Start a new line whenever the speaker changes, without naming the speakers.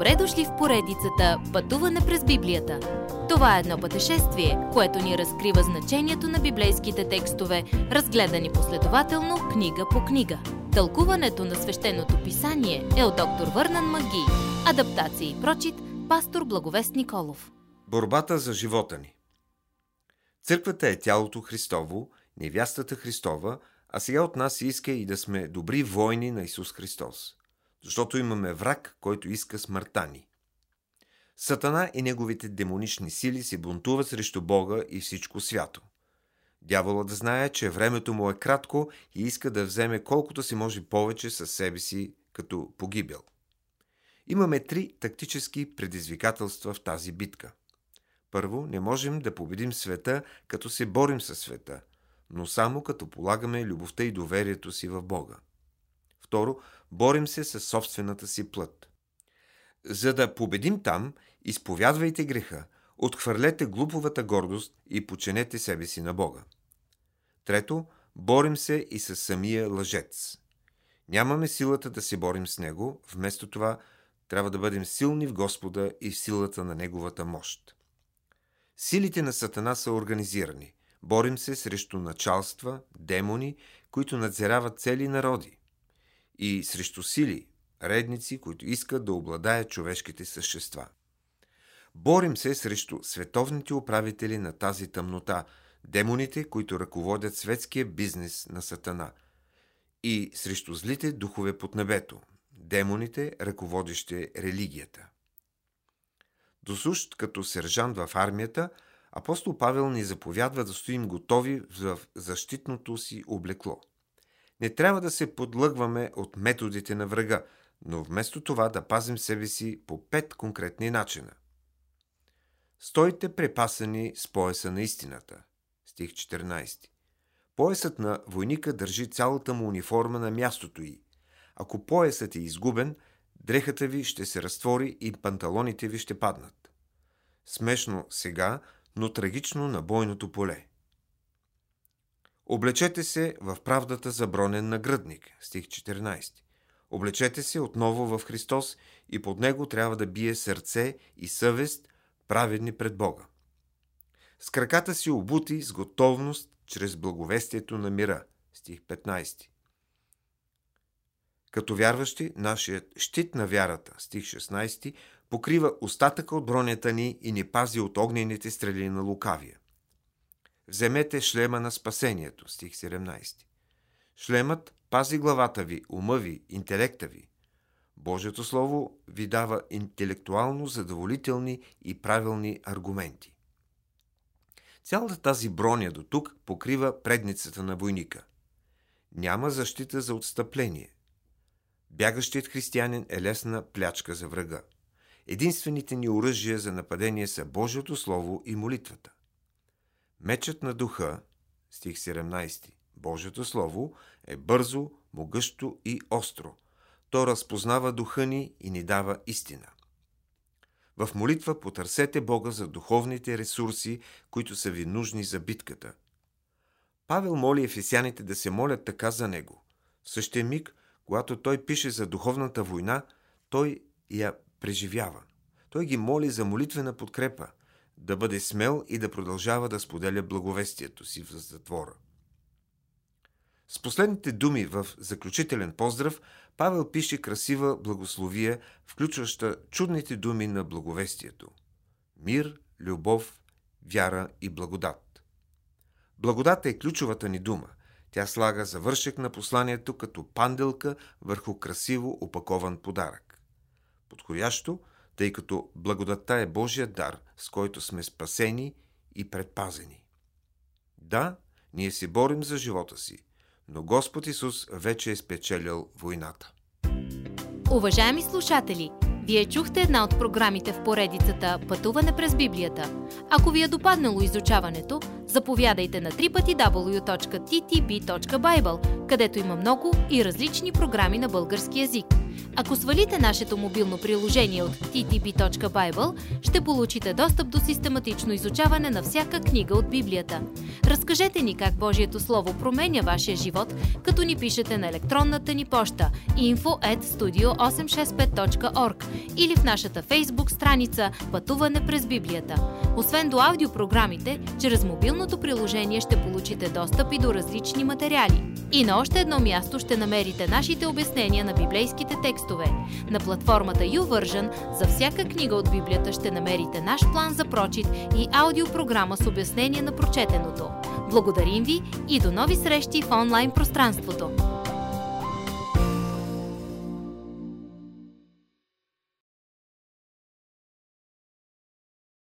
Добре дошли в поредицата Пътуване през Библията. Това е едно пътешествие, което ни разкрива значението на библейските текстове, разгледани последователно книга по книга. Тълкуването на свещеното писание е от доктор Върнан Маги. Адаптация и прочит, пастор Благовест Николов.
Борбата за живота ни Църквата е тялото Христово, невястата Христова, а сега от нас иска и да сме добри войни на Исус Христос защото имаме враг, който иска смъртта ни. Сатана и неговите демонични сили се бунтуват срещу Бога и всичко свято. Дяволът знае, че времето му е кратко и иска да вземе колкото си може повече със себе си като погибел. Имаме три тактически предизвикателства в тази битка. Първо, не можем да победим света, като се борим със света, но само като полагаме любовта и доверието си в Бога. Второ, борим се със собствената си плът. За да победим там, изповядвайте греха, отхвърлете глуповата гордост и поченете себе си на Бога. Трето, борим се и с самия лъжец. Нямаме силата да се борим с него, вместо това трябва да бъдем силни в Господа и в силата на Неговата мощ. Силите на Сатана са организирани. Борим се срещу началства, демони, които надзирават цели народи и срещу сили, редници, които искат да обладаят човешките същества. Борим се срещу световните управители на тази тъмнота, демоните, които ръководят светския бизнес на Сатана, и срещу злите духове под небето, демоните, ръководещи религията. Досущ като сержант в армията, апостол Павел ни заповядва да стоим готови в защитното си облекло – не трябва да се подлъгваме от методите на врага, но вместо това да пазим себе си по пет конкретни начина. Стойте препасани с пояса на истината. Стих 14. Поясът на войника държи цялата му униформа на мястото й. Ако поясът е изгубен, дрехата ви ще се разтвори и панталоните ви ще паднат. Смешно сега, но трагично на бойното поле. Облечете се в правдата за бронен нагръдник. Стих 14. Облечете се отново в Христос и под него трябва да бие сърце и съвест, праведни пред Бога. С краката си обути с готовност чрез благовестието на мира. Стих 15. Като вярващи, нашият щит на вярата, стих 16, покрива остатъка от бронята ни и ни пази от огнените стрели на лукавия. Вземете шлема на спасението, стих 17. Шлемът пази главата ви, ума ви, интелекта ви. Божието Слово ви дава интелектуално задоволителни и правилни аргументи. Цялата тази броня до тук покрива предницата на войника. Няма защита за отстъпление. Бягащият християнин е лесна плячка за врага. Единствените ни оръжия за нападение са Божието Слово и молитвата. Мечът на духа, стих 17, Божието Слово е бързо, могъщо и остро. То разпознава духа ни и ни дава истина. В молитва потърсете Бога за духовните ресурси, които са ви нужни за битката. Павел моли ефесяните да се молят така за него. В същия миг, когато той пише за духовната война, той я преживява. Той ги моли за молитвена подкрепа – да бъде смел и да продължава да споделя благовестието си в затвора. С последните думи в заключителен поздрав Павел пише красива благословия, включваща чудните думи на благовестието – мир, любов, вяра и благодат. Благодата е ключовата ни дума. Тя слага завършек на посланието като панделка върху красиво опакован подарък. Подходящо – тъй като благодатта е Божия дар, с който сме спасени и предпазени. Да, ние се борим за живота си, но Господ Исус вече е спечелил войната.
Уважаеми слушатели, вие чухте една от програмите в поредицата Пътуване през Библията. Ако ви е допаднало изучаването, заповядайте на www.ttb.bible, където има много и различни програми на български язик – Ако свалите нашето мобилно приложение от ttb.bible, ще получите достъп до систематично изучаване на всяка книга от Библията. Разкажете ни как Божието Слово променя вашия живот, като ни пишете на електронната ни поща info at studio865.org или в нашата фейсбук страница Пътуване през Библията. Освен до аудиопрограмите, чрез мобилното приложение ще получите достъп и до различни материали. И на още едно място ще намерите нашите обяснения на библейските текстове. На платформата YouVersion за всяка книга от Библията ще намерите наш план за прочит и аудиопрограма с обяснение на прочетеното. Благодарим ви и до нови срещи в онлайн пространството!